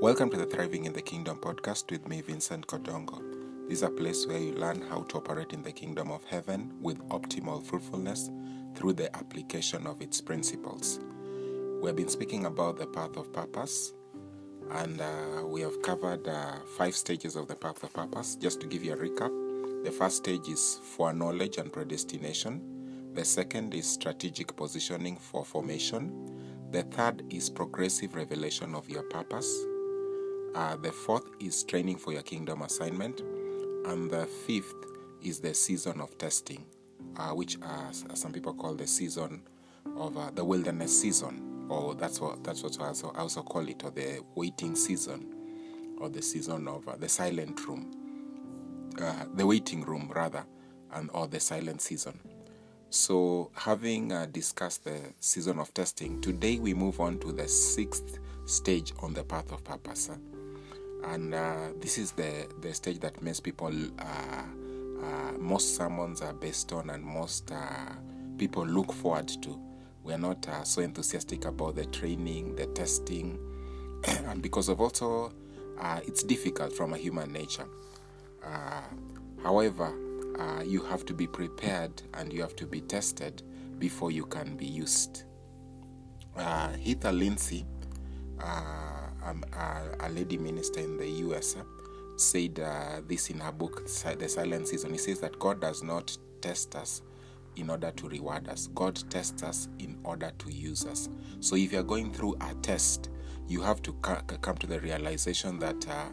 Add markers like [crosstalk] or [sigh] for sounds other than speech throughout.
Welcome to the Thriving in the Kingdom podcast with me, Vincent Kodongo. This is a place where you learn how to operate in the kingdom of heaven with optimal fruitfulness through the application of its principles. We have been speaking about the path of purpose, and uh, we have covered uh, five stages of the path of purpose. Just to give you a recap, the first stage is foreknowledge and predestination. The second is strategic positioning for formation. The third is progressive revelation of your purpose. Uh, the fourth is training for your kingdom assignment. And the fifth is the season of testing, uh, which uh, some people call the season of uh, the wilderness season, or that's what that's what I also, I also call it, or the waiting season, or the season of uh, the silent room, uh, the waiting room rather, and or the silent season. So, having uh, discussed the season of testing, today we move on to the sixth stage on the path of purpose. And uh, this is the, the stage that most people, uh, uh most sermons are based on, and most uh, people look forward to. We're not uh, so enthusiastic about the training, the testing, [coughs] and because of also it's difficult from a human nature. however, you have to be prepared and you have to be tested before you can be used. Heather Lindsey, uh, um, a lady minister in the US, uh, said uh, this in her book, The Silent Season. He says that God does not test us in order to reward us, God tests us in order to use us. So if you're going through a test, you have to come to the realization that uh,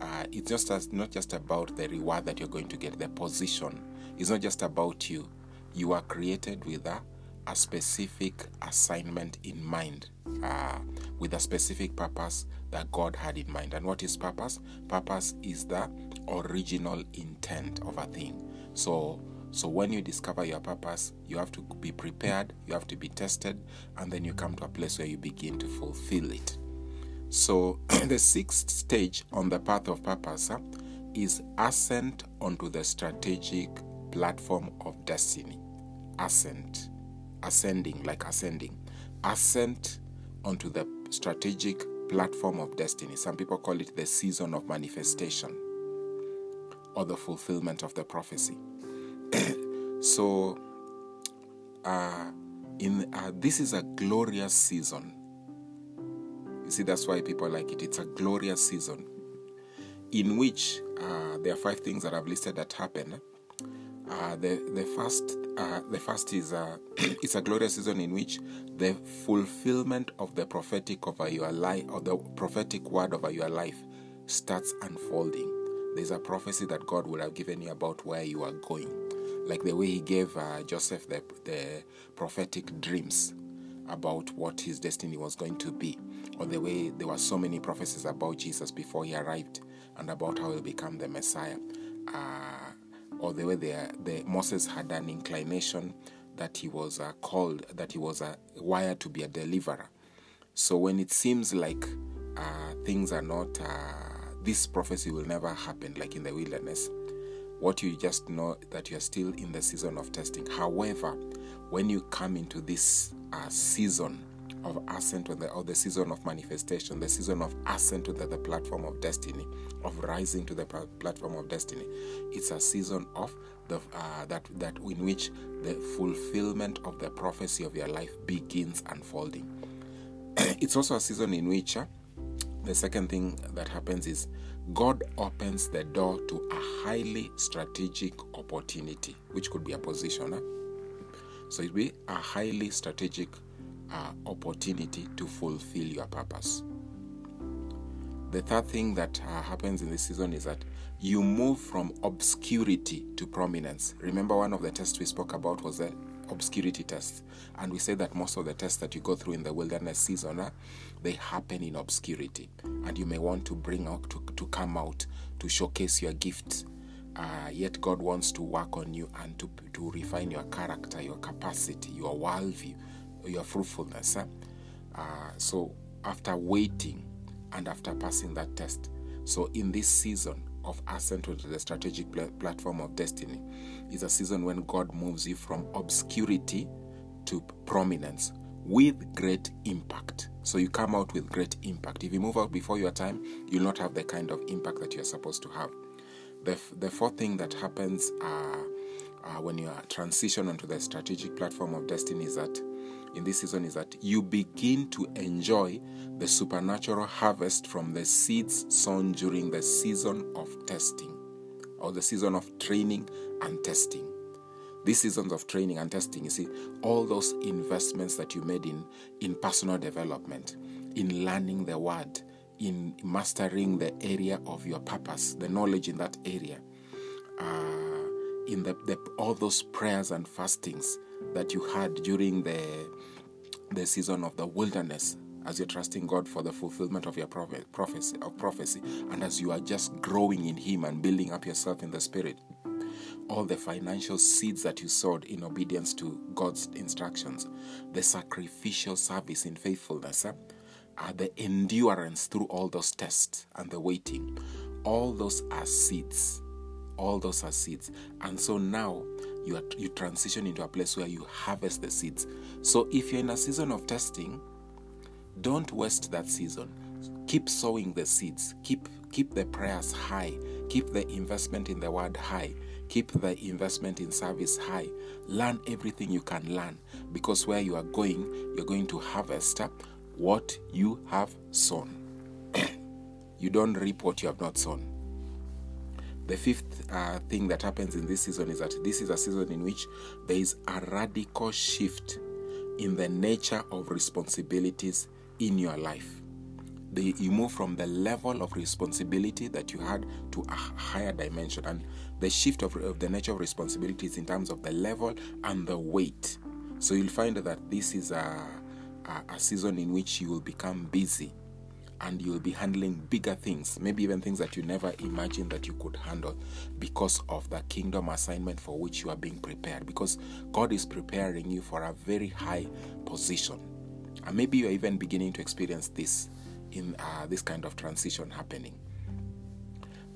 uh, it's just as, not just about the reward that you're going to get, the position. It's not just about you. You are created with a, a specific assignment in mind, uh, with a specific purpose that God had in mind. And what is purpose? Purpose is the original intent of a thing. So, so when you discover your purpose, you have to be prepared, you have to be tested, and then you come to a place where you begin to fulfill it. So, [clears throat] the sixth stage on the path of purpose is ascent onto the strategic platform of destiny. Ascent, ascending, like ascending. Ascent onto the strategic platform of destiny. Some people call it the season of manifestation or the fulfillment of the prophecy. [coughs] so, uh, in uh, this is a glorious season you see, that's why people like it. It's a glorious season in which uh, there are five things that I've listed that happen. Uh, the the first uh, the first is uh, [clears throat] it's a glorious season in which the fulfillment of the prophetic over your life or the prophetic word over your life starts unfolding. There's a prophecy that God would have given you about where you are going, like the way He gave uh, Joseph the the prophetic dreams about what his destiny was going to be, or the way there were so many prophecies about Jesus before he arrived and about how he'll become the Messiah, uh, or the way the, the Moses had an inclination that he was uh, called, that he was uh, wired to be a deliverer. So when it seems like uh, things are not, uh, this prophecy will never happen, like in the wilderness, what you just know that you are still in the season of testing. However, when you come into this uh, season of ascent the, or the season of manifestation, the season of ascent to the, the platform of destiny, of rising to the platform of destiny. It's a season of the uh, that that in which the fulfillment of the prophecy of your life begins unfolding. [clears throat] it's also a season in which uh, the second thing that happens is God opens the door to a highly strategic opportunity, which could be a position. Huh? So it be a highly strategic opportunity to fulfill your purpose. The third thing that uh, happens in this season is that you move from obscurity to prominence. Remember, one of the tests we spoke about was the obscurity test, and we said that most of the tests that you go through in the wilderness season, uh, they happen in obscurity, and you may want to bring out to, to come out to showcase your gifts uh, yet God wants to work on you and to, to refine your character, your capacity, your worldview, your fruitfulness. Uh, so, after waiting and after passing that test, so in this season of ascent to the strategic pl- platform of destiny, is a season when God moves you from obscurity to prominence with great impact. So you come out with great impact. If you move out before your time, you'll not have the kind of impact that you're supposed to have. The, f- the fourth thing that happens uh, uh, when you transition onto the strategic platform of destiny is that in this season is that you begin to enjoy the supernatural harvest from the seeds sown during the season of testing or the season of training and testing. These seasons of training and testing, you see, all those investments that you made in, in personal development, in learning the word, in mastering the area of your purpose, the knowledge in that area, uh, in the, the all those prayers and fastings that you had during the the season of the wilderness as you're trusting God for the fulfillment of your prophecy of prophecy and as you are just growing in him and building up yourself in the spirit all the financial seeds that you sowed in obedience to God's instructions the sacrificial service in faithfulness eh? uh, the endurance through all those tests and the waiting all those are seeds all those are seeds and so now you are you transition into a place where you harvest the seeds. So if you're in a season of testing don't waste that season. Keep sowing the seeds. Keep keep the prayers high. Keep the investment in the word high. Keep the investment in service high. Learn everything you can learn because where you are going you're going to harvest what you have sown. [clears throat] You don't reap what you have not sown the fifth uh, thing that happens in this season is that this is a season in which there is a radical shift in the nature of responsibilities in your life. The, you move from the level of responsibility that you had to a higher dimension, and the shift of, of the nature of responsibilities in terms of the level and the weight. So you'll find that this is a, a, a season in which you will become busy and you'll be handling bigger things, maybe even things that you never imagined that you could handle because of the kingdom assignment for which you are being prepared. Because God is preparing you for a very high position. And maybe you're even beginning to experience this in uh, this kind of transition happening.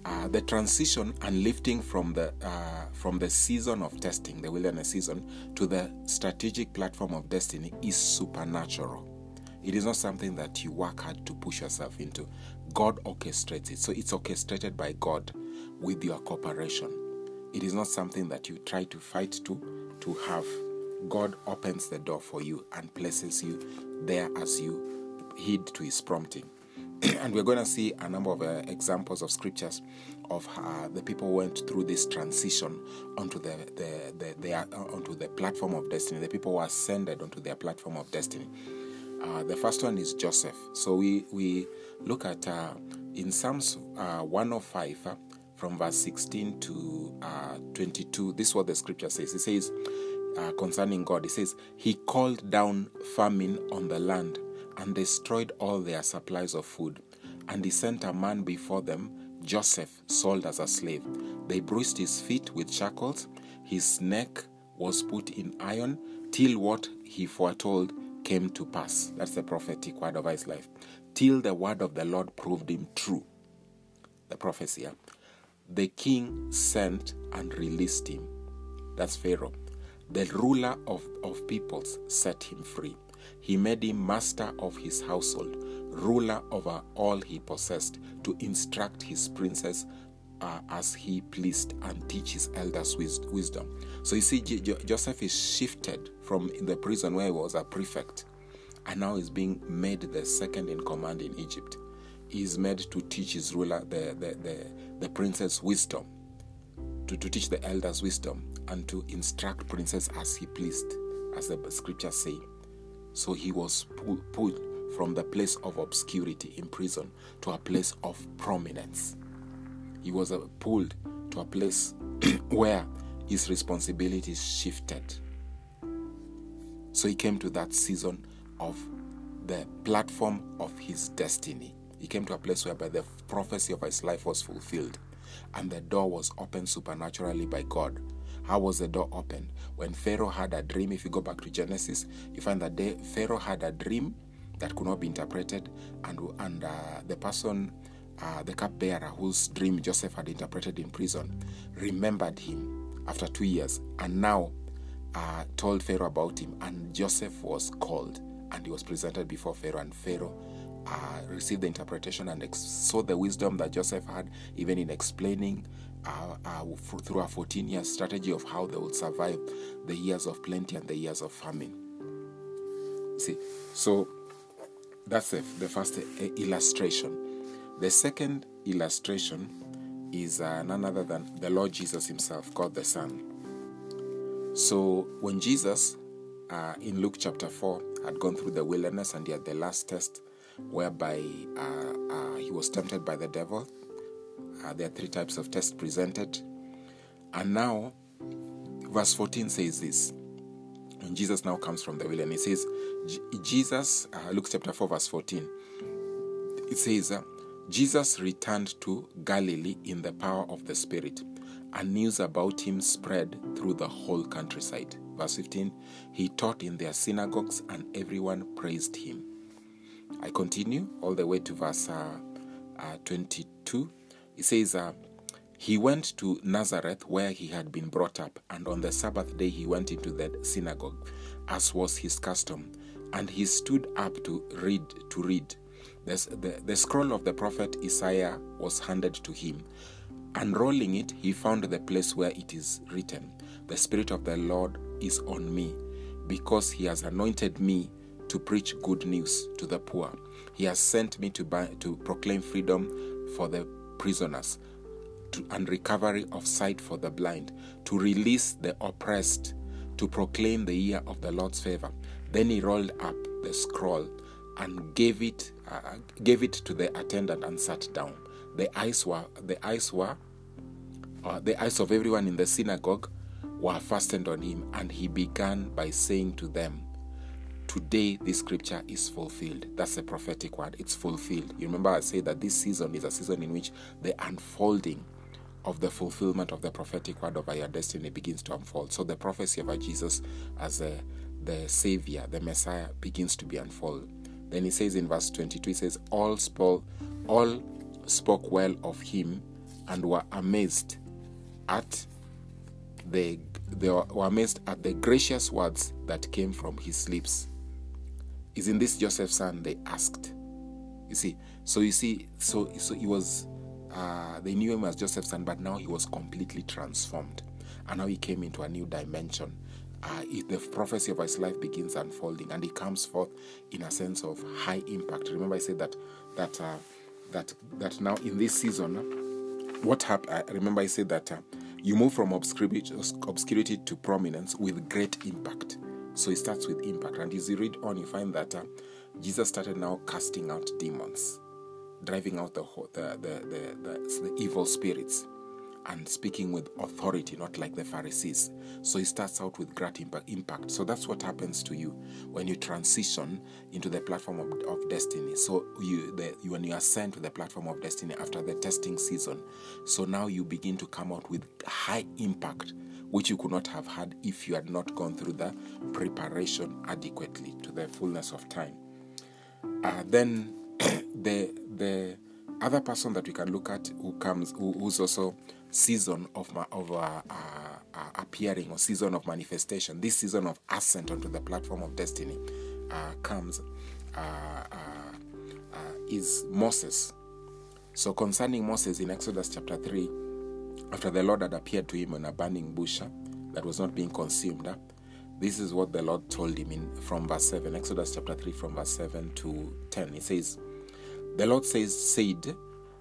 Uh, the transition and lifting from the uh, from the season of testing, the wilderness season, to the strategic platform of destiny is supernatural. It is not something that you work hard to push yourself into. God orchestrates it. So it's orchestrated by God with your cooperation. It is not something that you try to fight to to have. God opens the door for you and places you there as you heed to his prompting. [clears throat] and we're going to see a number of uh, examples of scriptures of uh, the people went through this transition onto the, the, the, uh, onto the platform of destiny. The people who ascended onto their platform of destiny. Uh, the first one is Joseph. So we, we look at uh, in Psalms uh, 105 uh, from verse 16 to uh, 22. This is what the scripture says. It says uh, concerning God, it says, He called down famine on the land and destroyed all their supplies of food. And he sent a man before them, Joseph, sold as a slave. They bruised his feet with shackles, his neck was put in iron, till what he foretold came to pass. That's the prophetic word of his life. Till the word of the Lord proved him true. The prophecy. Yeah? The king sent and released him. That's Pharaoh. The ruler of, of peoples set him free. He made him master of his household, ruler over all he possessed, to instruct his princes uh, as he pleased and teach his elders wisdom. So you see, J- Joseph is shifted from the prison where he was a prefect, and now is being made the second in command in Egypt. He is made to teach his ruler, the, the, the, the prince's wisdom, to, to teach the elders wisdom, and to instruct princes as he pleased, as the scriptures say. So he was pulled from the place of obscurity in prison to a place of prominence he was pulled to a place [clears throat] where his responsibilities shifted. So he came to that season of the platform of his destiny. He came to a place whereby the prophecy of his life was fulfilled and the door was opened supernaturally by God. How was the door opened? When Pharaoh had a dream, if you go back to Genesis, you find that Pharaoh had a dream that could not be interpreted, and, and uh, the person uh, the cupbearer whose dream Joseph had interpreted in prison, remembered him after two years and now uh, told Pharaoh about him. And Joseph was called and he was presented before Pharaoh, and Pharaoh uh, received the interpretation and ex- saw the wisdom that Joseph had, even in explaining uh, uh, through a 14 year strategy of how they would survive the years of plenty and the years of famine. See, so that's the, the first uh, illustration. The second illustration is uh, none other than the Lord Jesus Himself, God the Son. So when Jesus uh, in Luke chapter 4 had gone through the wilderness and he had the last test whereby uh, uh, he was tempted by the devil. Uh, there are three types of tests presented. And now, verse 14 says this. When Jesus now comes from the wilderness, he says, Jesus, uh, Luke chapter 4, verse 14, it says, Jesus returned to Galilee in the power of the Spirit, and news about him spread through the whole countryside. Verse 15, he taught in their synagogues, and everyone praised him. I continue all the way to verse uh, uh, 22. It says, uh, He went to Nazareth where he had been brought up, and on the Sabbath day he went into the synagogue, as was his custom, and he stood up to read. To read, the, the, scroll of the prophet Isaiah was handed to him. Unrolling it, he found the place where it is written, The Spirit of the Lord is on me, because he has anointed me to preach good news to the poor. He has sent me to, buy, to proclaim freedom for the prisoners to, and recovery of sight for the blind, to release the oppressed, to proclaim the year of the Lord's favor. Then he rolled up the scroll and gave it uh, gave it to the attendant and sat down. The eyes were the eyes were uh, the eyes of everyone in the synagogue were fastened on him, and he began by saying to them, today this scripture is fulfilled. That's a prophetic word. It's fulfilled. You remember I said that this season is a season in which the unfolding of the fulfillment of the prophetic word over your destiny begins to unfold. So the prophecy about Jesus as a, the Savior, the Messiah, begins to be unfolded. Then he says in verse 22, he says, All spoke, all spoke well of him and were amazed at the they were amazed at the gracious words that came from his lips. Isn't this Joseph's son? They asked. You see, so you see, so so he was. Uh, they knew him as Joseph's son, but now he was completely transformed, and now he came into a new dimension. Uh, the prophecy of his life begins unfolding, and he comes forth in a sense of high impact. Remember, I said that that uh, that that now in this season, what happened? I remember I said that uh, you move from obscurity, obscurity to prominence with great impact. So it starts with impact. And as you read on, you find that uh, Jesus started now casting out demons, driving out the, the, the, the, the evil spirits, and speaking with authority, not like the Pharisees. So he starts out with great impact. So that's what happens to you when you transition into the platform of, of destiny. So you, the, when you ascend to the platform of destiny after the testing season, so now you begin to come out with high impact which you could not have had if you had not gone through the preparation adequately to the fullness of time. Uh, then [clears throat] the the other person that we can look at who comes who, who's also season of my of uh, uh, uh, appearing or season of manifestation. This season of ascent onto the platform of destiny uh, comes uh, is Moses. So concerning Moses in Exodus chapter three after the Lord had appeared to him in a burning bush that was not being consumed, this is what the Lord told him in from verse 7, Exodus chapter 3, from verse 7 to 10. He says, The Lord says, said,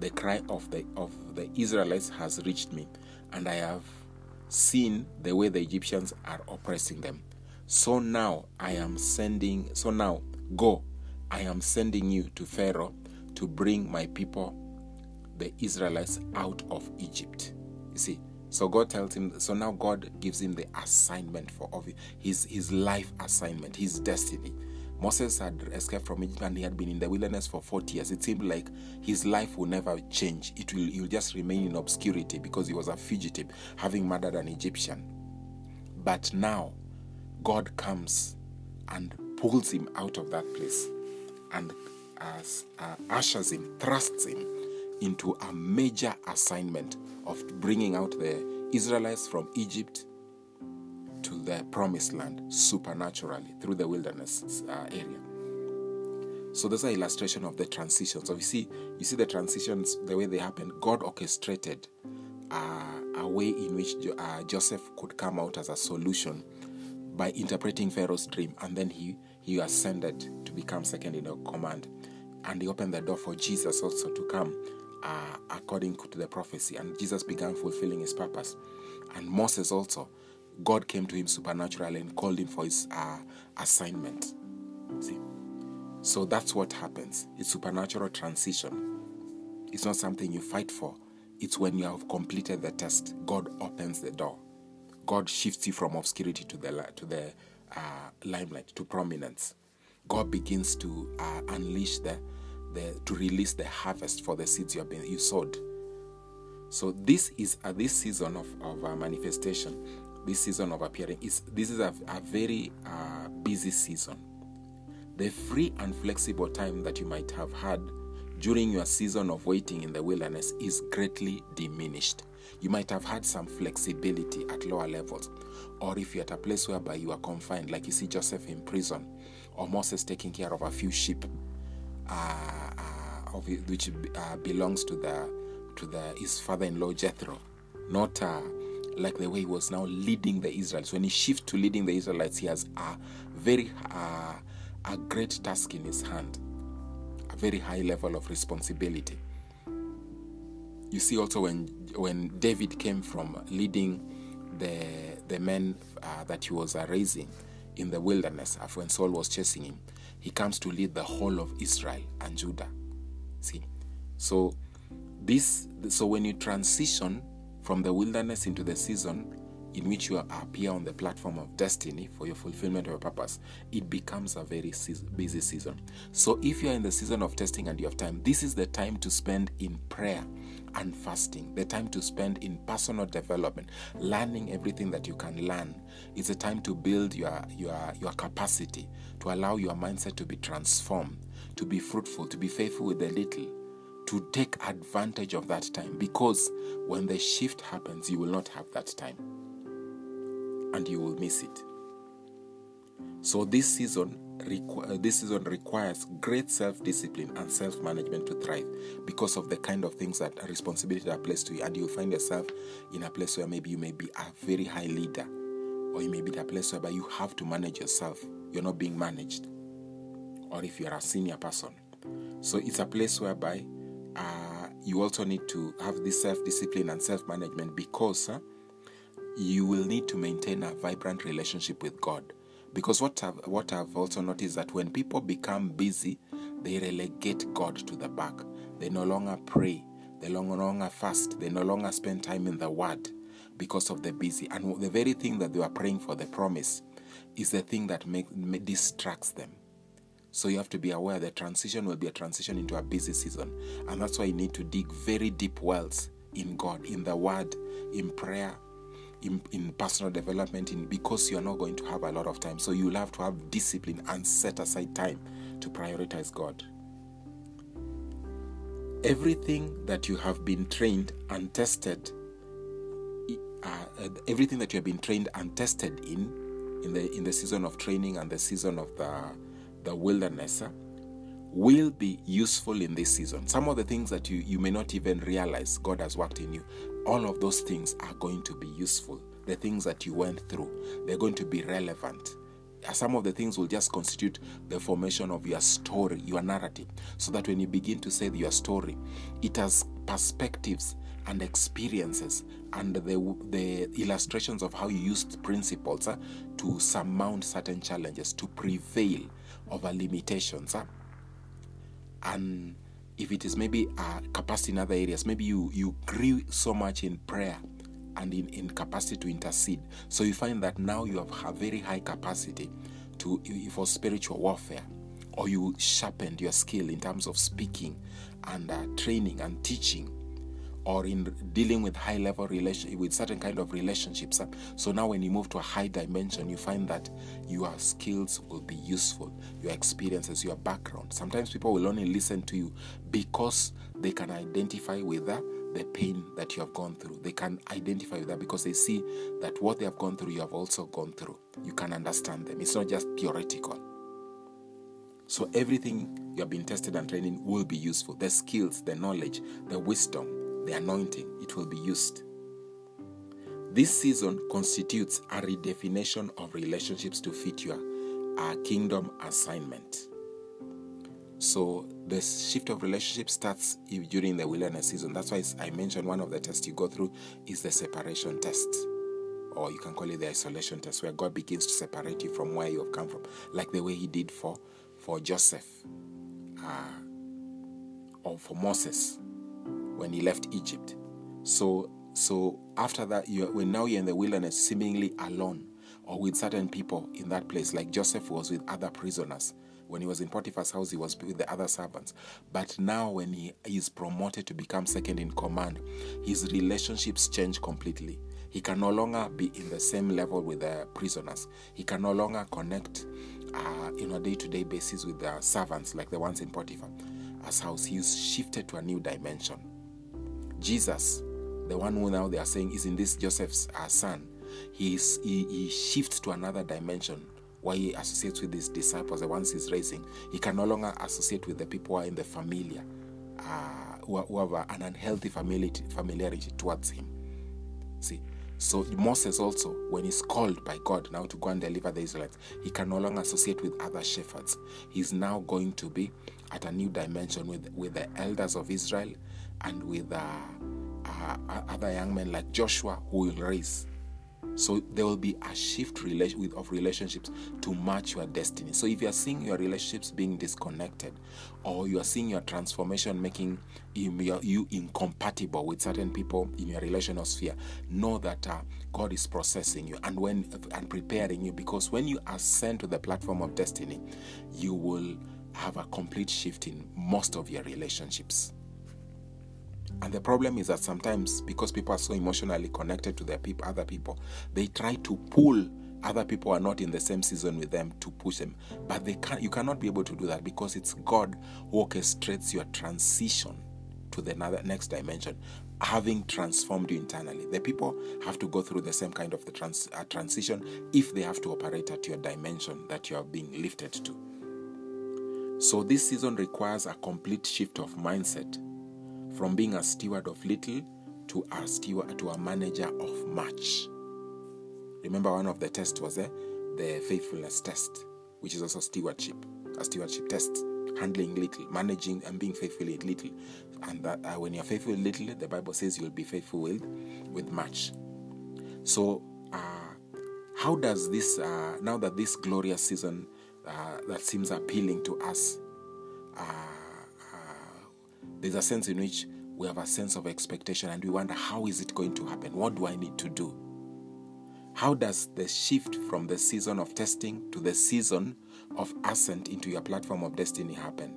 the cry of the of the Israelites has reached me, and I have seen the way the Egyptians are oppressing them. So now I am sending. So now go I am sending you to Pharaoh to bring my people, the Israelites, out of Egypt. You see, so God tells him, so now God gives him the assignment for of his, his life assignment, his destiny. Moses had escaped from Egypt and he had been in the wilderness for 40 years. It seemed like his life will never change. It will, he will just remain in obscurity because he was a fugitive, having murdered an Egyptian. But now, God comes and pulls him out of that place and as, uh, ushers him, thrusts him into a major assignment of bringing out the Israelites from Egypt to the promised land supernaturally through the wilderness uh, area. So there's an illustration of the transitions. So you see, you see the transitions, the way they happen. God orchestrated uh, a way in which uh, Joseph could come out as a solution by interpreting Pharaoh's dream, and then he he ascended to become second in command, and he opened the door for Jesus also to come uh, according to the prophecy, and Jesus began fulfilling his purpose, and Moses also. God came to him supernaturally and called him for his uh, assignment. See, so that's what happens. It's supernatural transition. It's not something you fight for. It's when you have completed the test, God opens the door. God shifts you from obscurity to the to the uh, limelight, to prominence. God begins to uh, unleash the, the to release the harvest for the seeds you have been you sowed. So this is uh, this season of of uh, manifestation, this season of appearing is this is a, a very uh, busy season. The free and flexible time that you might have had during your season of waiting in the wilderness is greatly diminished. You might have had some flexibility at lower levels, or if you're at a place whereby you are confined, like you see Joseph in prison, or Moses taking care of a few sheep, uh, uh, which uh, belongs to the to the his father-in-law Jethro, not uh, like the way he was now leading the Israelites. When he shifts to leading the Israelites, he has a very uh, a great task in his hand a very high level of responsibility. You see also when when David came from leading the the men uh, that he was uh, raising in the wilderness after when Saul was chasing him, he comes to lead the whole of Israel and Judah. See, so this so when you transition from the wilderness into the season in which you appear on the platform of destiny for your fulfillment of your purpose, it becomes a very busy season. So, if you are in the season of testing and you have time, this is the time to spend in prayer and fasting, the time to spend in personal development, learning everything that you can learn. It's a time to build your, your, your capacity, to allow your mindset to be transformed, to be fruitful, to be faithful with the little to take advantage of that time because when the shift happens, you will not have that time and you will miss it. So this season, requ- uh, this season requires great self-discipline and self-management to thrive because of the kind of things that responsibility are placed to you, and you'll find yourself in a place where maybe you may be a very high leader, or you may be in a place where you have to manage yourself. You're not being managed, or if you're a senior person. So it's a place whereby uh, you also need to have this self-discipline and self-management because. Uh, you will need to maintain a vibrant relationship with God. Because what I've, what I've also noticed that when people become busy, they relegate God to the back. They no longer pray, they no longer fast, they no longer spend time in the Word because of the busy. And the very thing that they are praying for, the promise, is the thing that make, distracts them. So you have to be aware the transition will be a transition into a busy season. And that's why you need to dig very deep wells in God, in the Word, in prayer, in, in personal development in because you're not going to have a lot of time. So you'll have to have discipline and set aside time to prioritize God. Everything that you have been trained and tested, uh, everything that you have been trained and tested in, in the in the season of training and the season of the the wilderness, uh, will be useful in this season. Some of the things that you, you may not even realize God has worked in you, all of those things are going to be useful. The things that you went through, they're going to be relevant. Some of the things will just constitute the formation of your story, your narrative, so that when you begin to say your story, it has perspectives and experiences and the, the illustrations of how you used principles uh, to surmount certain challenges, to prevail over limitations. Uh, and if it is maybe a capacity in other areas, maybe you, you grew so much in prayer and in, in capacity to intercede. So you find that now you have a very high capacity to for spiritual warfare, or you sharpened your skill in terms of speaking and uh, training and teaching or in dealing with high level relation with certain kind of relationships uh, so now when you move to a high dimension you find that your skills will be useful your experiences your background sometimes people will only listen to you because they can identify with that the pain that you have gone through. They can identify with that because they see that what they have gone through, you have also gone through. You can understand them. It's not just theoretical. So everything you have been tested and training will be useful. The skills, the knowledge, the wisdom, the anointing, it will be used. This season constitutes a redefinition of relationships to fit your uh, kingdom assignment. So the shift of relationship starts during the wilderness season. That's why I mentioned one of the tests you go through is the separation test, or you can call it the isolation test, where God begins to separate you from where you have come from, like the way He did for for Joseph, uh, or for Moses when he left Egypt. So so after that, you when now you're in the wilderness, seemingly alone, or with certain people in that place, like Joseph was with other prisoners when he was in Potiphar's house, he was with the other servants. But now, when he is promoted to become second in command, his relationships change completely. He can no longer be in the same level with the prisoners. He can no longer connect uh, in a day to day basis with the servants like the ones in Potiphar's house. He's shifted to a new dimension. Jesus, the one who now they are saying is in this Joseph's uh, son, he's, he, he shifts to another dimension why he associates with his disciples, the ones he's raising. He can no longer associate with the people who are in the familiar, uh, who, who have an unhealthy familiarity, familiarity towards him. See, so Moses also, when he's called by God now to go and deliver the Israelites, he can no longer associate with other shepherds. He's now going to be at a new dimension with, with the elders of Israel and with uh, uh, other young men like Joshua who will raise so there will be a shift of relationships to match your destiny. So if you are seeing your relationships being disconnected, or you are seeing your transformation making you incompatible with certain people in your relational sphere, know that uh, God is processing you and when and preparing you because when you ascend to the platform of destiny, you will have a complete shift in most of your relationships. And the problem is that sometimes, because people are so emotionally connected to their people, other people, they try to pull other people who are not in the same season with them to push them. But they can't. you cannot be able to do that because it's God who orchestrates your transition to the next dimension, having transformed you internally. The people have to go through the same kind of the trans, uh, transition if they have to operate at your dimension that you are being lifted to. So this season requires a complete shift of mindset from being a steward of little to a steward to a manager of much. Remember, one of the tests was there, the faithfulness test, which is also stewardship, a stewardship test, handling little, managing and being faithful in little, and that uh, when you're faithful little, the Bible says you'll be faithful with with much. So, uh, how does this uh, now that this glorious season uh, that seems appealing to us? There's a sense in which we have a sense of expectation and we wonder how is it going to happen? What do I need to do? How does the shift from the season of testing to the season of ascent into your platform of destiny happen?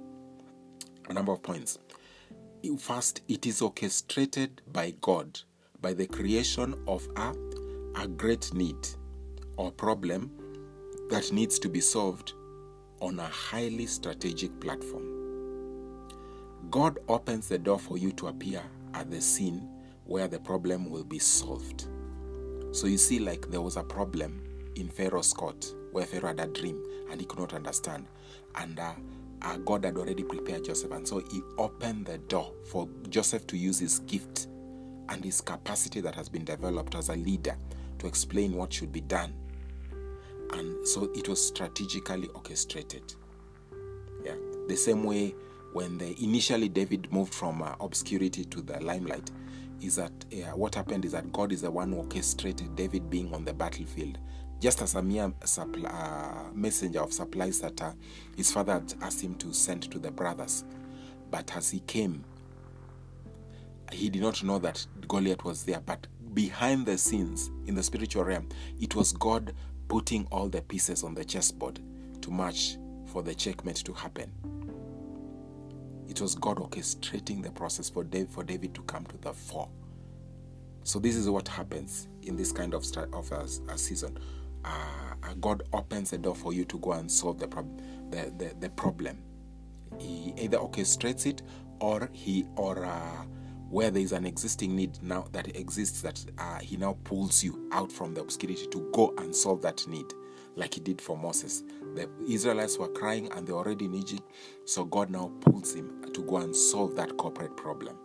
A number of points. First, it is orchestrated by God by the creation of a, a great need or problem that needs to be solved on a highly strategic platform. God opens the door for you to appear at the scene where the problem will be solved. So you see, like there was a problem in Pharaoh's court where Pharaoh had a dream and he could not understand. And uh, uh, God had already prepared Joseph. And so he opened the door for Joseph to use his gift and his capacity that has been developed as a leader to explain what should be done. And so it was strategically orchestrated. Yeah. The same way when the initially David moved from uh, obscurity to the limelight, is that uh, what happened is that God is the one who orchestrated David being on the battlefield, just as a mere uh, messenger of supplies that uh, his father had asked him to send to the brothers. But as he came, he did not know that Goliath was there. But behind the scenes, in the spiritual realm, it was God putting all the pieces on the chessboard to much for the checkmate to happen. It was God orchestrating the process for David, for David to come to the fore. So this is what happens in this kind of of a, a season. Uh, God opens the door for you to go and solve the, prob- the, the, the problem. He either orchestrates it or he or uh, where there is an existing need now that exists that uh, he now pulls you out from the obscurity to go and solve that need like he did for Moses. The Israelites were crying and they're already in Egypt, so God now pulls him to go and solve that corporate problem.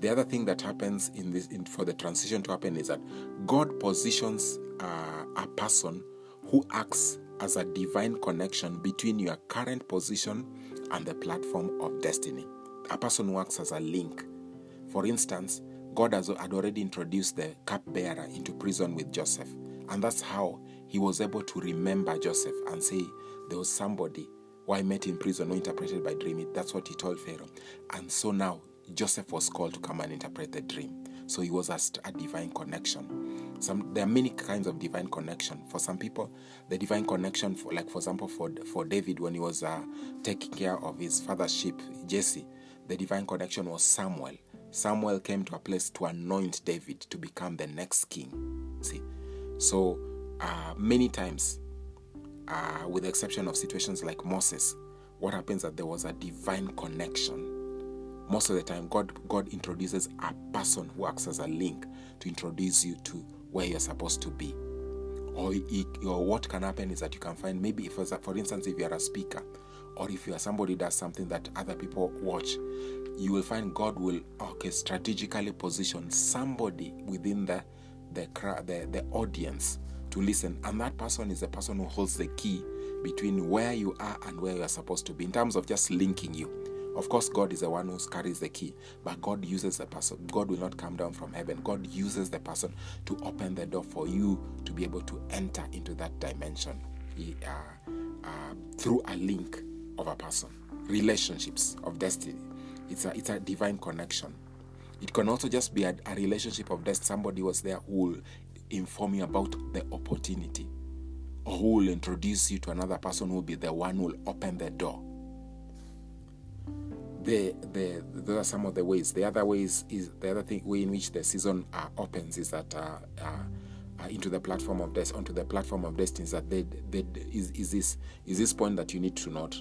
The other thing that happens in this in, for the transition to happen is that God positions uh, a person who acts as a divine connection between your current position and the platform of destiny. A person acts as a link. For instance, God has, had already introduced the cupbearer into prison with Joseph. And that's how he was able to remember Joseph and say, There was somebody who I met in prison who interpreted by dream. That's what he told Pharaoh. And so now Joseph was called to come and interpret the dream. So he was a, a divine connection. Some there are many kinds of divine connection. For some people, the divine connection, for, like for example, for for David when he was uh, taking care of his father's sheep, Jesse, the divine connection was Samuel. Samuel came to a place to anoint David to become the next king. See, so uh, many times, uh, with the exception of situations like Moses, what happens that there was a divine connection. Most of the time, God God introduces a person who acts as a link to introduce you to where you're supposed to be. Or, or what can happen is that you can find maybe if, for instance, if you're a speaker, or if you are somebody does something that other people watch, you will find God will okay strategically position somebody within the the, the, the audience to listen. And that person is the person who holds the key between where you are and where you are supposed to be in terms of just linking you. Of course, God is the one who carries the key, but God uses the person. God will not come down from heaven. God uses the person to open the door for you to be able to enter into that dimension uh, uh, through a link of a person. Relationships of destiny. It's a, it's a divine connection. It can also just be a, a relationship of death. Somebody was there who will inform you about the opportunity, or who will introduce you to another person who will be the one who will open the door. The, the, those are some of the ways. The other ways is the other thing way in which the season uh, opens is that uh, uh, uh into the platform of death onto the platform of destiny is that they, they, is, is this is this point that you need to note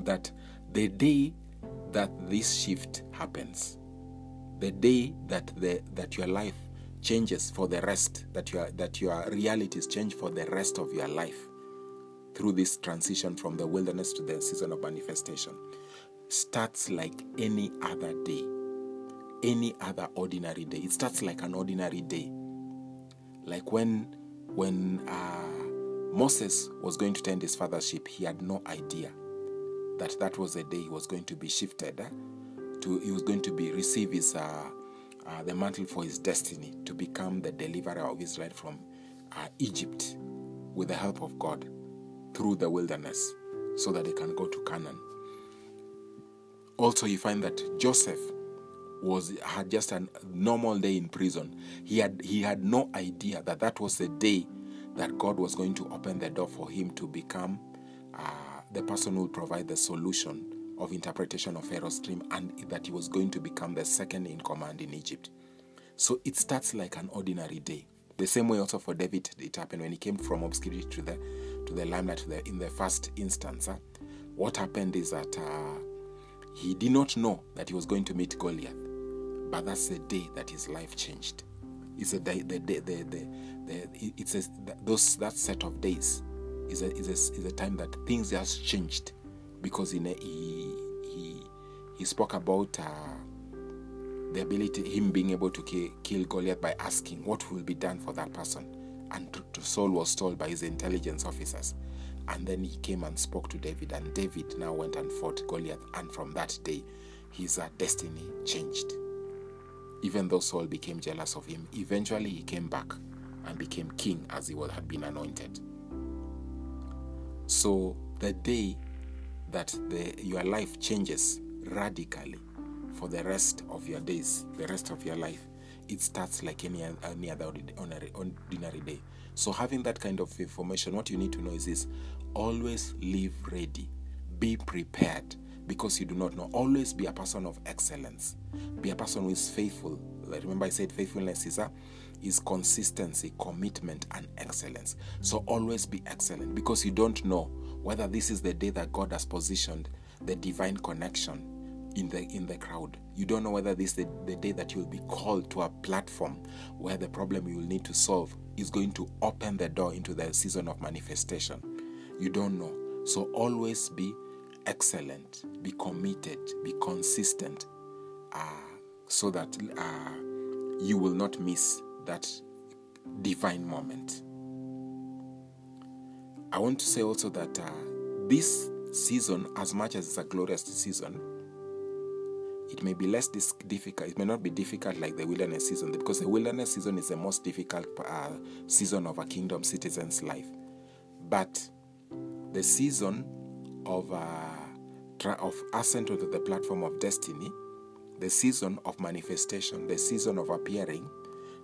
that the day that this shift happens the day that the that your life changes for the rest that your that your realities change for the rest of your life through this transition from the wilderness to the season of manifestation. Starts like any other day. Any other ordinary day. It starts like an ordinary day. Like when when uh, moses was going to tend his father's sheep he had no idea that that was the day he was going to be shifted eh? to he was going to be receive his uh, uh, the mantle for his destiny to become the deliverer of Israel from uh, Egypt with the help of God through the wilderness so that they can go to Canaan. Also, you find that Joseph was had just a normal day in prison. He had he had no idea that that was the day that God was going to open the door for him to become uh, the person who would provide the solution of interpretation of Pharaoh's dream and that he was going to become the second in command in Egypt. So it starts like an ordinary day. The same way also for David it happened when he came from obscurity to the to the limelight to the, in the first instance. Huh? What happened is that uh, he did not know that he was going to meet Goliath, but that's the day that his life changed. It's a day, the, the, the, the, the it's a, those that set of days is a, is a, is a time that things has changed because he he he spoke about uh, the ability him being able to kill, kill Goliath by asking what will be done for that person, and Saul was told by his intelligence officers, and then he came and spoke to David, and David now went and fought Goliath, and from that day, his uh, destiny changed. Even though Saul became jealous of him, eventually he came back and became king as he had been anointed. So the day that the, your life changes radically for the rest of your days, the rest of your life, it starts like any, any other ordinary, day. So, having that kind of information, what you need to know is this always live ready, be prepared because you do not know. Always be a person of excellence, be a person who is faithful. Remember, I said faithfulness is a is consistency, commitment, and excellence. So always be excellent because you don't know whether this is the day that God has positioned the divine connection in the in the crowd. You don't know whether this is the, the day that you will be called to a platform where the problem you will need to solve is going to open the door into the season of manifestation. You don't know. So always be excellent, be committed, be consistent, uh, so that uh, you will not miss that divine moment. I want to say also that uh, this season, as much as it's a glorious season, it may be less difficult. It may not be difficult like the wilderness season because the wilderness season is the most difficult uh, season of a kingdom citizen's life. But the season of uh, tra- of ascent onto the platform of destiny, the season of manifestation, the season of appearing,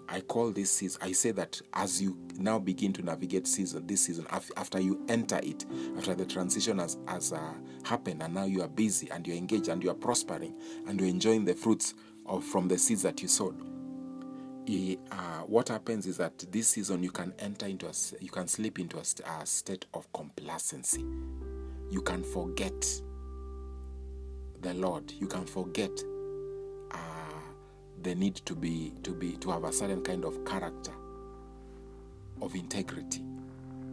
I call this season, I say that as you now begin to navigate season, this season, after you enter it, after the transition has, has uh, happened, and now you are busy and you're engaged and you are prospering and you're enjoying the fruits of from the seeds that you sowed. Uh, what happens is that this season you can enter into a, you can slip into a, a state of complacency. You can forget the Lord. You can forget the need to be to be to have a certain kind of character of integrity.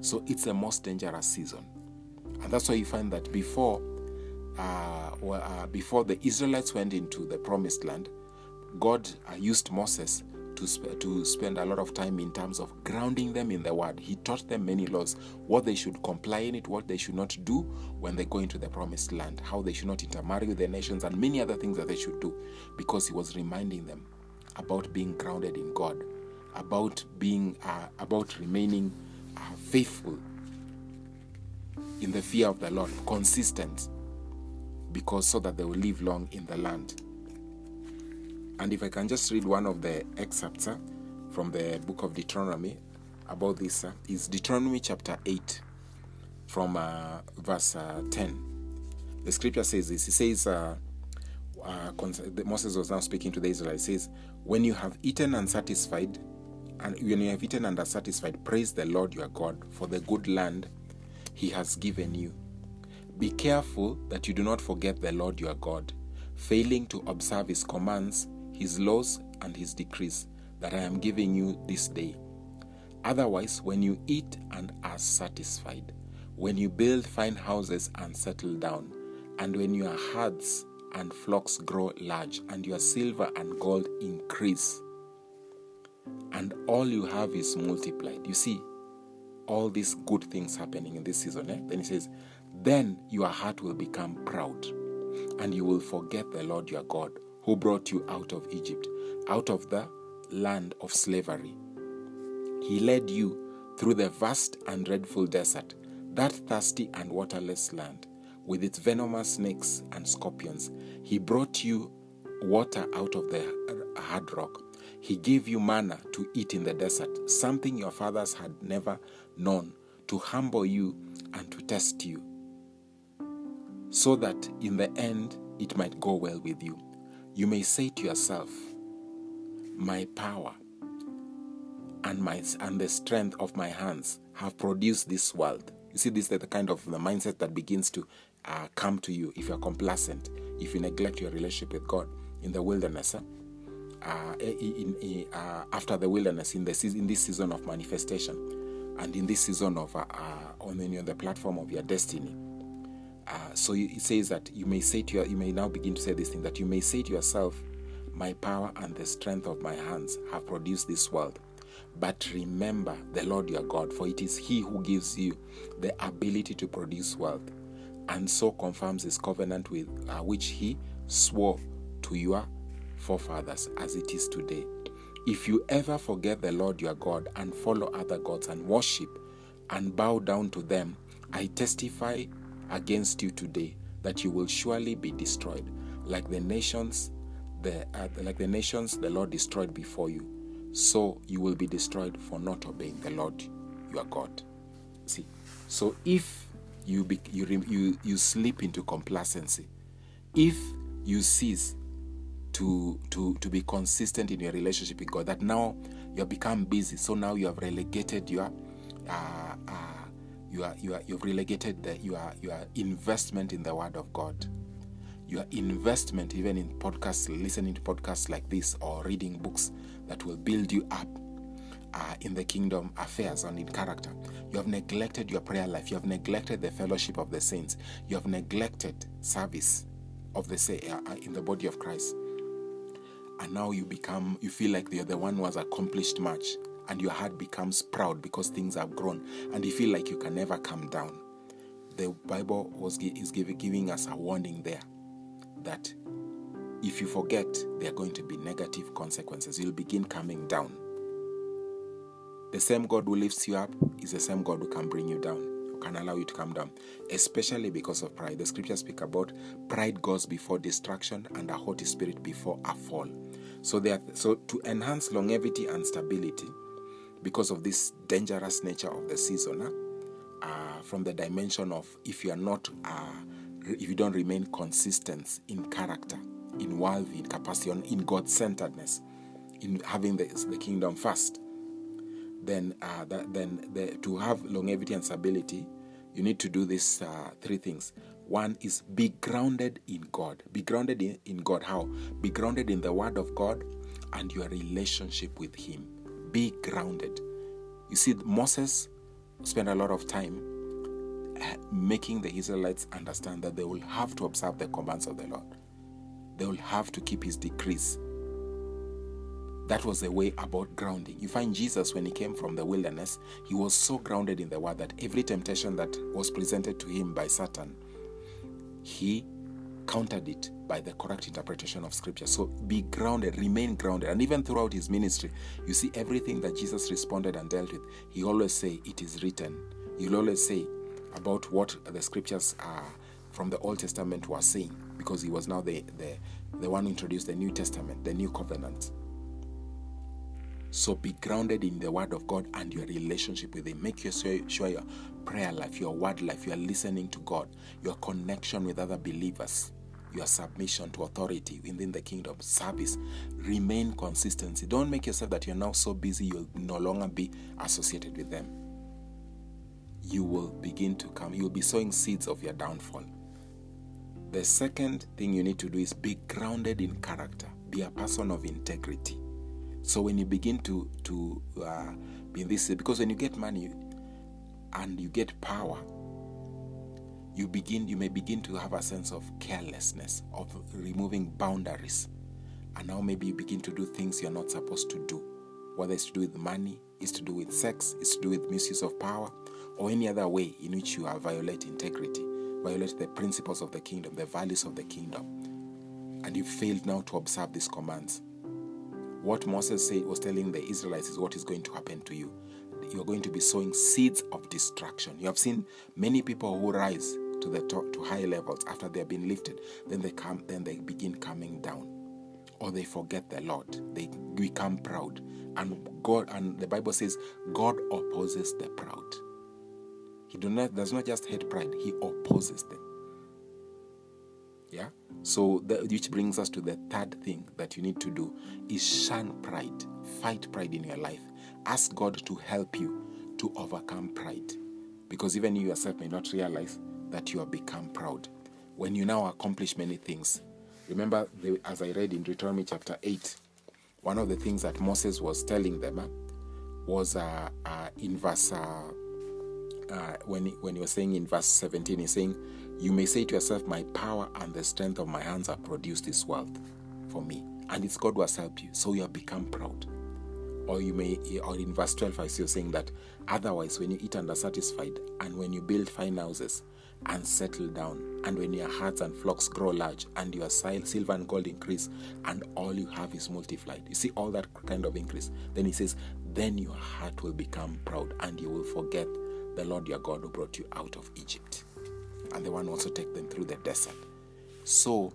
So it's the most dangerous season. And that's why you find that before uh, uh, before the israelites went into the promised land god uh, used moses to, sp- to spend a lot of time in terms of grounding them in the word. He taught them many laws, what they should comply in it, what they should not do when they go into the promised land, how they should not intermarry with the nations, and many other things that they should do, because he was reminding them about being grounded in God, about being, uh, about remaining uh, faithful in the fear of the Lord, consistent, because so that they will live long in the land. And if I can just read one of the excerpts uh, from the book of Deuteronomy about this, uh, is Deuteronomy chapter 8 from uh, verse uh, 10. The scripture says this. It says, uh, uh, Moses was now speaking to the Israelites. says, When you have eaten and satisfied, and when you have eaten and are satisfied, praise the Lord your God for the good land he has given you. Be careful that you do not forget the Lord your God, failing to observe his commands his laws and his decrees that I am giving you this day. Otherwise, when you eat and are satisfied, when you build fine houses and settle down, and when your herds and flocks grow large, and your silver and gold increase, and all you have is multiplied. You see, all these good things happening in this season. Eh? Then he says, Then your heart will become proud, and you will forget the Lord your God who brought you out of Egypt, out of the land of slavery. He led you through the vast and dreadful desert, that thirsty and waterless land, with its venomous snakes and scorpions. He brought you water out of the hard rock. He gave you manna to eat in the desert, something your fathers had never known, to humble you and to test you, so that in the end it might go well with you. You may say to yourself, My power and my and the strength of my hands have produced this world. You see, this is the kind of the mindset that begins to uh, come to you if you're complacent, if you neglect your relationship with God in the wilderness. Uh, in, in, uh, after the wilderness, in the in this season of manifestation, and in this season of uh, uh, on the, on the platform of your destiny, uh, so it says that you may say to your, you may now begin to say this thing that you may say to yourself, my power and the strength of my hands have produced this world. But remember the Lord your God, for it is He who gives you the ability to produce wealth, and so confirms His covenant with uh, which He swore to your forefathers, as it is today. If you ever forget the Lord your God and follow other gods and worship and bow down to them, I testify against you today that you will surely be destroyed, like the nations the uh, like the nations the Lord destroyed before you, so you will be destroyed for not obeying the Lord your God. See, so if you be, you you you slip into complacency, if you cease to to to be consistent in your relationship with God, that now you have become busy, so now you have relegated your uh, uh, you are you are you've relegated the, your your investment in the Word of God. Your investment even in podcasts listening to podcasts like this or reading books that will build you up uh, in the kingdom affairs and in character. You have neglected your prayer life. You have neglected the fellowship of the saints. You have neglected service of the say uh, uh, in the body of christ. And now you become you feel like you're the one who has accomplished much and your heart becomes proud because things have grown and you feel like you can never come down the bible was is giving us a warning there that if you forget, there are going to be negative consequences. You'll begin coming down. The same God who lifts you up is the same God who can bring you down, who can allow you to come down, especially because of pride. The scriptures speak about pride goes before destruction and a haughty spirit before a fall. So, there, so to enhance longevity and stability, because of this dangerous nature of the season, uh, from the dimension of if you are not uh, if you don't remain consistent in character, in worldview, in capacity, in God centeredness, in having the, the kingdom first, then uh, that, then the, to have longevity and stability, you need to do these uh, three things. One is be grounded in God. Be grounded in, in God. How? Be grounded in the Word of God and your relationship with Him. Be grounded. You see, Moses spent a lot of time uh, making the Israelites understand that they will have to observe the commands of the Lord. They will have to keep his decrees. That was the way about grounding. You find Jesus, when he came from the wilderness, he was so grounded in the word that every temptation that was presented to him by Satan, he countered it by the correct interpretation of scripture. So be grounded, remain grounded. And even throughout his ministry, you see everything that Jesus responded and dealt with, he always say, It is written. He'll always say, about what the scriptures uh, from the Old Testament were saying, because he was now the, the, the one who introduced the New Testament, the New Covenant. So be grounded in the Word of God and your relationship with Him. Make sure, sure your prayer life, your word life, your listening to God, your connection with other believers, your submission to authority within the kingdom, service. Remain consistency. Don't make yourself that you're now so busy you'll no longer be associated with them you will begin to come. You'll be sowing seeds of your downfall. The second thing you need to do is be grounded in character, be a person of integrity. So when you begin to to uh, be in this, because when you get money and you get power, you begin you may begin to have a sense of carelessness, of removing boundaries, and now maybe you begin to do things you're not supposed to do. Whether it's to do with money, it's to do with sex, it's to do with misuse of power, or any other way in which you are violate integrity, violate the principles of the kingdom, the values of the kingdom, and you failed now to observe these commands. What Moses said was telling the Israelites is what is going to happen to you. You're going to be sowing seeds of destruction. You have seen many people who rise to the top to high levels after they have been lifted, then they come, then they begin coming down, or they forget the Lord. They become proud, and God and the Bible says God opposes the proud. He do not, does not just hate pride, he opposes them. Yeah? So, the, which brings us to the third thing that you need to do is shun pride. Fight pride in your life. Ask God to help you to overcome pride. Because even you yourself may not realize that you have become proud. When you now accomplish many things, remember, the, as I read in Deuteronomy chapter 8, one of the things that Moses was telling them uh, was uh, uh, in verse uh, uh, when he, when he was saying in verse 17, he's saying, "You may say to yourself, My power and the strength of my hands have produced this wealth for me, and it's God who has helped you, so you have become proud." Or you may, or in verse 12, I see you saying that otherwise, when you eat and are satisfied, and when you build fine houses and settle down, and when your herds and flocks grow large, and your silver and gold increase, and all you have is multiplied. You see all that kind of increase. Then he says, then your heart will become proud, and you will forget the Lord your God who brought you out of Egypt, and the one also take them through the desert. So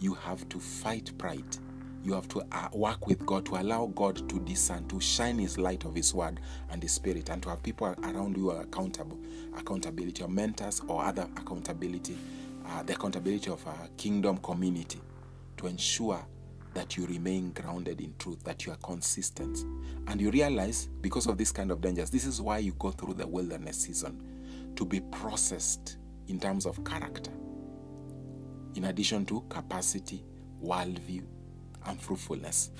you have to fight pride you have to uh, work with God to allow God to discern, to shine His light of His Word and His Spirit, and to have people around you are accountable, accountability, or mentors or other accountability, uh, the accountability of a kingdom community, to ensure that you remain grounded in truth, that you are consistent, and you realize because of this kind of dangers, this is why you go through the wilderness season to be processed in terms of character, in addition to capacity, worldview and fruitfulness.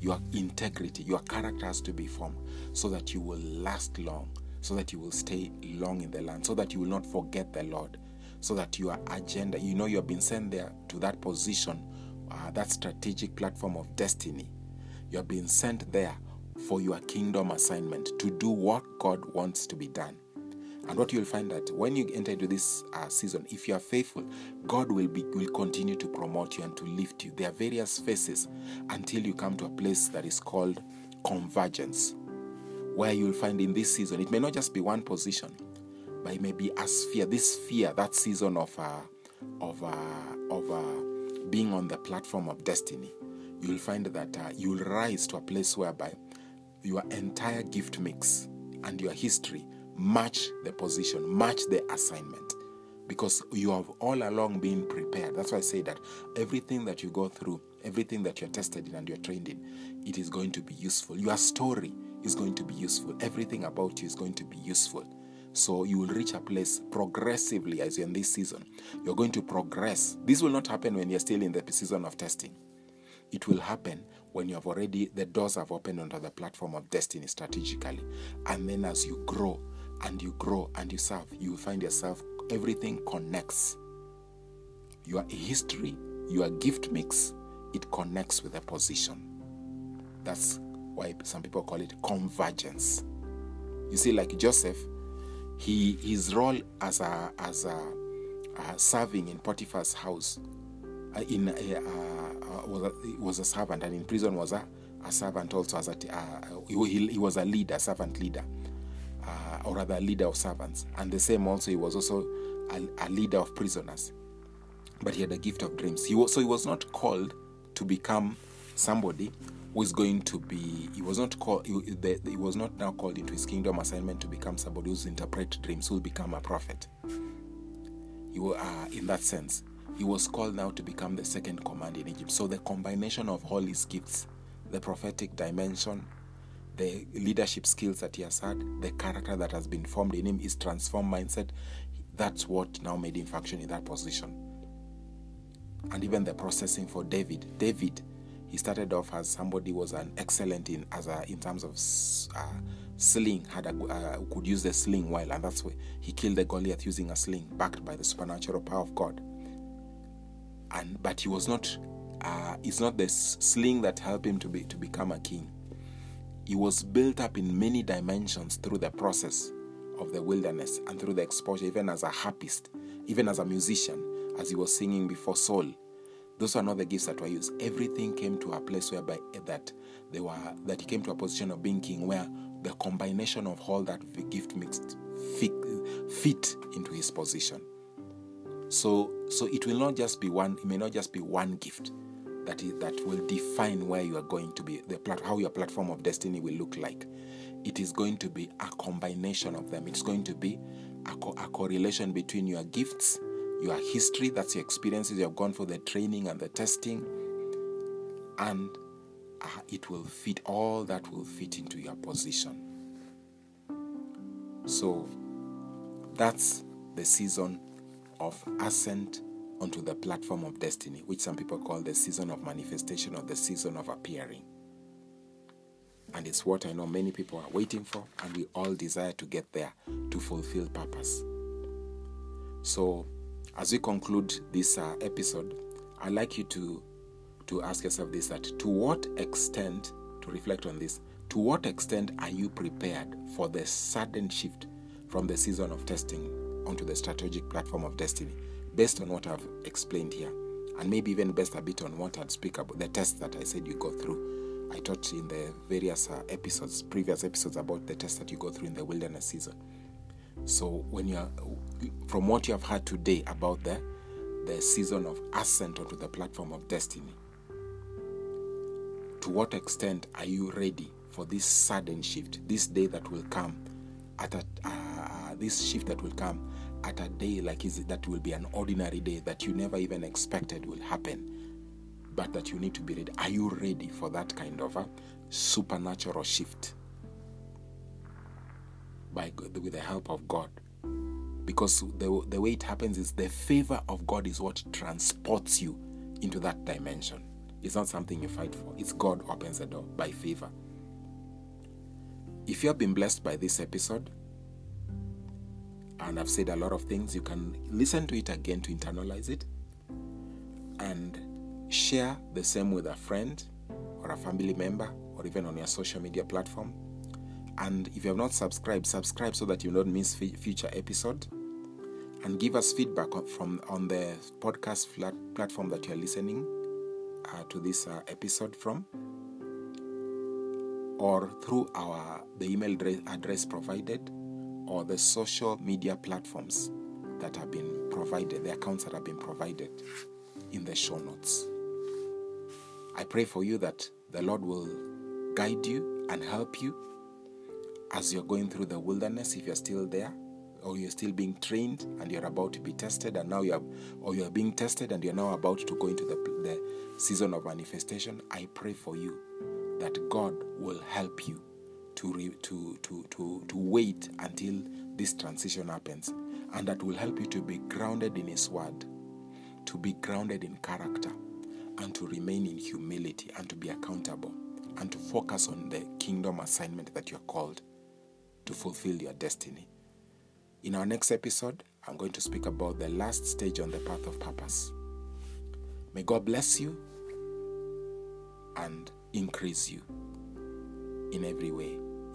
Your integrity, your character has to be formed so that you will last long, so that you will stay long in the land, so that you will not forget the Lord, so that your agenda, you know, you have been sent there to that position, uh, that strategic platform of destiny. You have been sent there for your kingdom assignment to do what God wants to be done. And what you'll find that when you enter into this uh, season, if you are faithful, God will be will continue to promote you and to lift you. There are various phases until you come to a place that is called convergence, where you'll find in this season it may not just be one position, but it may be a sphere. This sphere, that season of uh, of uh, of uh, being on the platform of destiny, you'll find that uh, you'll rise to a place whereby your entire gift mix and your history match the position, match the assignment. Because you have all along been prepared. That's why I say that everything that you go through, everything that you're tested in and you're trained in, it is going to be useful. Your story is going to be useful. Everything about you is going to be useful. So you will reach a place progressively as you're in this season. You're going to progress. This will not happen when you're still in the season of testing. It will happen when you have already, the doors have opened onto the platform of destiny strategically. And then as you grow, and you grow and you serve, you find yourself, everything connects. Your history, your gift mix, it connects with a position. That's why some people call it convergence. You see, like Joseph, he his role as a as a serving in Potiphar's house, uh, in uh, uh was a, was a servant, and in prison was a, a servant also as a he, he was a leader, servant leader uh, or rather a leader of servants. And the same also, he was also a, a, leader of prisoners. But he had a gift of dreams. He was, so he was not called to become somebody who is going to be. He was not called. He, the, he was not now called into his kingdom assignment to become somebody who's interpret dreams, who will become a prophet. He was, uh, in that sense, he was called now to become the second command in Egypt. So the combination of all his gifts, the prophetic dimension, the leadership skills that he has had, the character that has been formed in him, his transformed mindset. That's what now made him function in that position. And even the processing for David. David, he started off as somebody was an excellent in as a, in terms of uh, sling, had a, uh, could use the sling well, and that's why he killed the Goliath using a sling, backed by the supernatural power of God. And but he was not. Uh, it's not the sling that helped him to be to become a king he was built up in many dimensions through the process of the wilderness and through the exposure, even as a harpist, even as a musician, as he was singing before Saul. Those are not the gifts that were used. Everything came to a place whereby that they were that he came to a position of being king, where the combination of all that gift mixed fit, fit into his position. So, so it will not just be one. It may not just be one gift that is that will define where you are going to be, the plat- how your platform of destiny will look like. It is going to be a combination of them. It's going to be a, co- a correlation between your gifts, your history, that's your experiences you have gone for the training and the testing, and uh, it will fit all that will fit into your position. So that's the season of ascent onto the platform of destiny, which some people call the season of manifestation or the season of appearing. And it's what I know many people are waiting for, and we all desire to get there to fulfill purpose. So, as we conclude this uh, episode, I'd like you to, to ask yourself this that to what extent, to reflect on this, to what extent are you prepared for the sudden shift from the season of testing onto the strategic platform of destiny? Based on what I've explained here, and maybe even based a bit on what I'd speak about the tests that I said you go through. I taught in the various uh, episodes, previous episodes, about the tests that you go through in the wilderness season. So when you are, from what you have heard today about the the season of ascent onto the platform of destiny, to what extent are you ready for this sudden shift, this day that will come, at a, uh, this shift that will come at a day like is it that will be an ordinary day that you never even expected will happen, but that you need to be ready. Are you ready for that kind of a supernatural shift? By with the help of God, because the the way it happens is the favor of God is what transports you into that dimension. It's not something you fight for. It's God opens the door by favor. If you have been blessed by this episode, and I've said a lot of things, you can listen to it again to internalize it and share the same with a friend or a family member or even on your social media platform. And if you have not subscribed, subscribe so that you don't miss future episode. And give us feedback from on the podcast platform that you are listening uh, to this uh, episode from, or through our the email address provided or the social media platforms that have been provided, the accounts that have been provided in the show notes. I pray for you that the Lord will guide you and help you as you're going through the wilderness if you're still there or you're still being trained and you're about to be tested and now you're or you're being tested and you're now about to go into the, the season of manifestation i pray for you that god will help you to, re, to, to, to, to wait until this transition happens. And that will help you to be grounded in His Word, to be grounded in character, and to remain in humility and to be accountable, and to focus on the kingdom assignment that you're called to fulfill your destiny. In our next episode, I'm going to speak about the last stage on the path of purpose. May God bless you and increase you in every way.